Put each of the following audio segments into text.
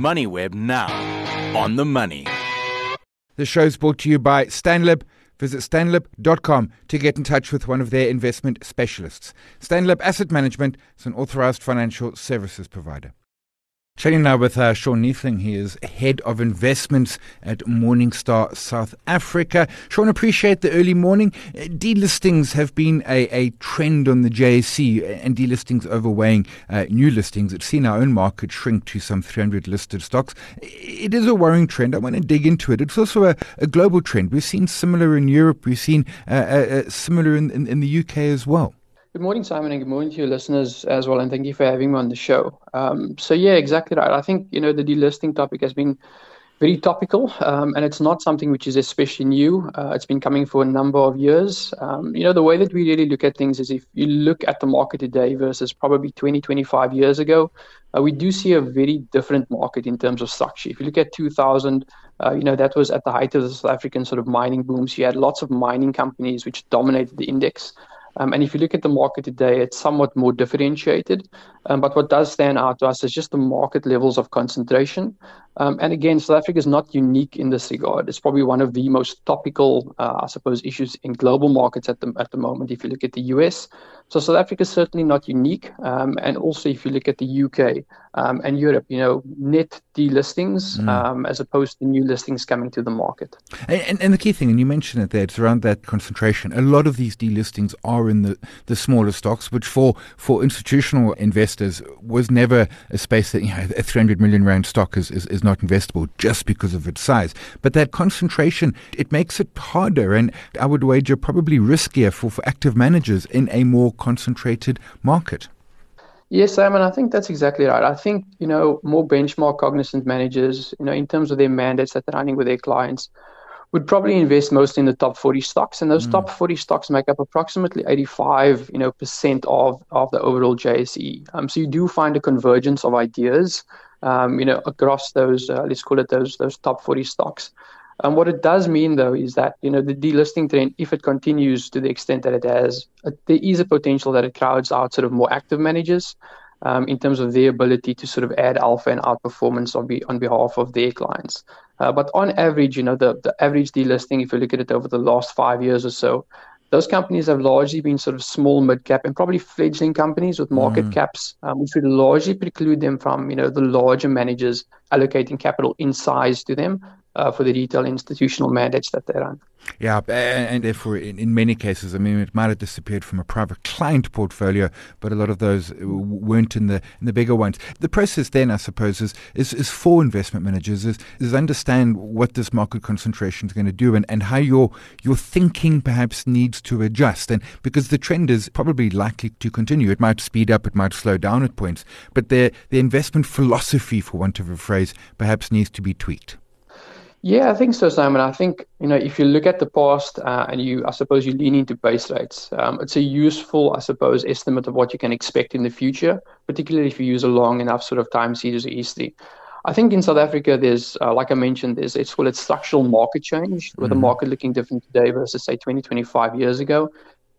MoneyWeb now. On the money. The show's brought to you by Stanlib. Visit stanlib.com to get in touch with one of their investment specialists. Stanlib Asset Management is an authorized financial services provider. Chatting now with uh, Sean Neethling. He is head of investments at Morningstar South Africa. Sean, appreciate the early morning. Uh, delistings have been a, a, trend on the JSE uh, and delistings overweighing uh, new listings. It's seen our own market shrink to some 300 listed stocks. It is a worrying trend. I want to dig into it. It's also a, a global trend. We've seen similar in Europe. We've seen uh, uh similar in, in, in the UK as well. Good morning, Simon, and good morning to your listeners as well. And thank you for having me on the show. Um, so, yeah, exactly right. I think, you know, the delisting topic has been very topical, um, and it's not something which is especially new. Uh, it's been coming for a number of years. Um, you know, the way that we really look at things is if you look at the market today versus probably 20, 25 years ago, uh, we do see a very different market in terms of structure. If you look at 2000, uh, you know, that was at the height of the South African sort of mining booms. You had lots of mining companies which dominated the index. Um, and if you look at the market today, it's somewhat more differentiated. Um, but what does stand out to us is just the market levels of concentration. Um, and again, South Africa is not unique in this regard. It's probably one of the most topical, uh, I suppose, issues in global markets at the at the moment. If you look at the US, so South Africa is certainly not unique. Um, and also, if you look at the UK um, and Europe, you know, net delistings mm. um, as opposed to new listings coming to the market. And, and, and, the key thing, and you mentioned it there, it's around that concentration. A lot of these delistings are in the, the smaller stocks, which for, for institutional investors was never a space that, you know, a 300 million rand stock is, is, is not investable just because of its size. But that concentration, it makes it harder and I would wager probably riskier for, for active managers in a more concentrated market. Yes, Simon, I think that's exactly right. I think, you know, more benchmark cognizant managers, you know, in terms of their mandates that they're running with their clients, would probably invest mostly in the top 40 stocks. And those mm. top 40 stocks make up approximately 85, you know, percent of, of the overall JSE. Um, so you do find a convergence of ideas, um, you know, across those, uh, let's call it those, those top 40 stocks. Um, what it does mean, though, is that you know the delisting trend, if it continues to the extent that it has, uh, there is a potential that it crowds out sort of more active managers um, in terms of their ability to sort of add alpha and outperformance on, be, on behalf of their clients. Uh, but on average, you know, the, the average delisting, if you look at it over the last five years or so, those companies have largely been sort of small, mid cap, and probably fledgling companies with market mm. caps, um, which would largely preclude them from, you know, the larger managers allocating capital in size to them uh, for the retail institutional mandates that they run. Yeah, and therefore, in, many cases, I mean, it might have disappeared from a private client portfolio, but a lot of those weren't in the in the bigger ones. The process then, I suppose, is is, is for investment managers is, is understand what this market concentration is going to do and, and how your your thinking perhaps needs to adjust. And because the trend is probably likely to continue, it might speed up, it might slow down at points, but the the investment philosophy, for want of a phrase, perhaps needs to be tweaked. Yeah, I think so, Simon. I think you know if you look at the past uh, and you, I suppose, you lean into base rates, um, it's a useful, I suppose, estimate of what you can expect in the future, particularly if you use a long enough sort of time series or history. I think in South Africa, there's, uh, like I mentioned, there's it's called it structural market change, with mm-hmm. the market looking different today versus say 20, 25 years ago.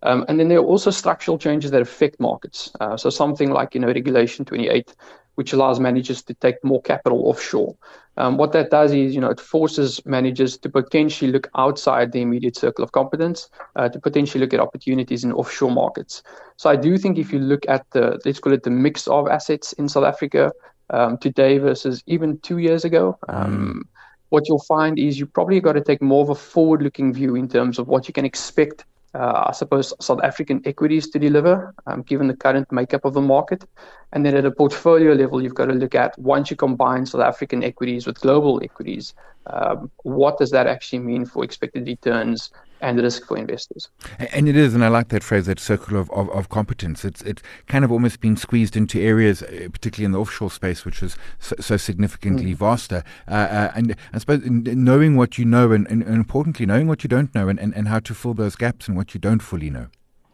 Um, and then there are also structural changes that affect markets. Uh, so something like you know Regulation 28 which allows managers to take more capital offshore. Um, what that does is, you know, it forces managers to potentially look outside the immediate circle of competence, uh, to potentially look at opportunities in offshore markets. So I do think if you look at the, let's call it the mix of assets in South Africa um, today versus even two years ago, um, mm. what you'll find is you probably got to take more of a forward-looking view in terms of what you can expect I suppose, South African equities to deliver, um, given the current makeup of the market. And then at a portfolio level, you've got to look at once you combine South African equities with global equities, um, what does that actually mean for expected returns and the risk for investors. And it is, and I like that phrase, that circle of, of, of competence. It's it's kind of almost been squeezed into areas, uh, particularly in the offshore space, which is so, so significantly mm. vaster. Uh, uh, and I suppose knowing what you know, and, and, and, importantly, knowing what you don't know, and, and, and how to fill those gaps and what you don't fully know.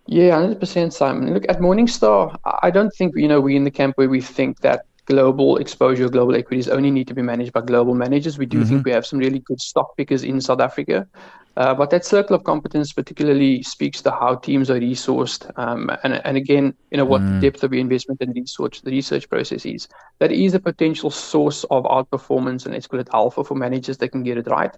Yeah, 100%, Simon. Look, at Morningstar, I don't think, you know, we're in the camp where we think that global exposure, global equities only need to be managed by global managers. We do mm-hmm. think we have some really good stock pickers in South Africa. Uh, but that circle of competence particularly speaks to how teams are resourced, um, and, and again, you know, what mm. the depth of the investment and research, the research process is. That is a potential source of outperformance and let's call it alpha for managers that can get it right.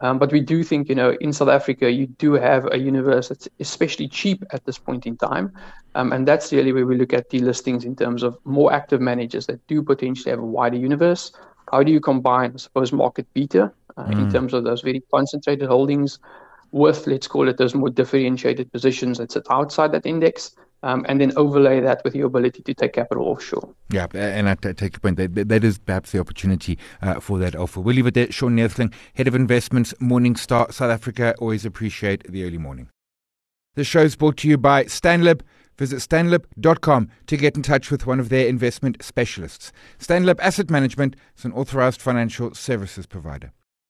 Um, but we do think, you know, in South Africa, you do have a universe that's especially cheap at this point in time. Um, and that's really where we look at the listings in terms of more active managers that do potentially have a wider universe. How do you combine, I suppose, market beta mm. in terms of those very concentrated holdings with, let's call it, those more differentiated positions that sit outside that index? Um, and then overlay that with your ability to take capital offshore. Yeah, and I take your point. That, that is perhaps the opportunity uh, for that alpha. We'll leave it there. Sean Neethling, Head of Investments, Morningstar, South Africa. Always appreciate the early morning. The show is brought to you by Stanlib. Visit stanlib.com to get in touch with one of their investment specialists. Stanlib Asset Management is an authorized financial services provider.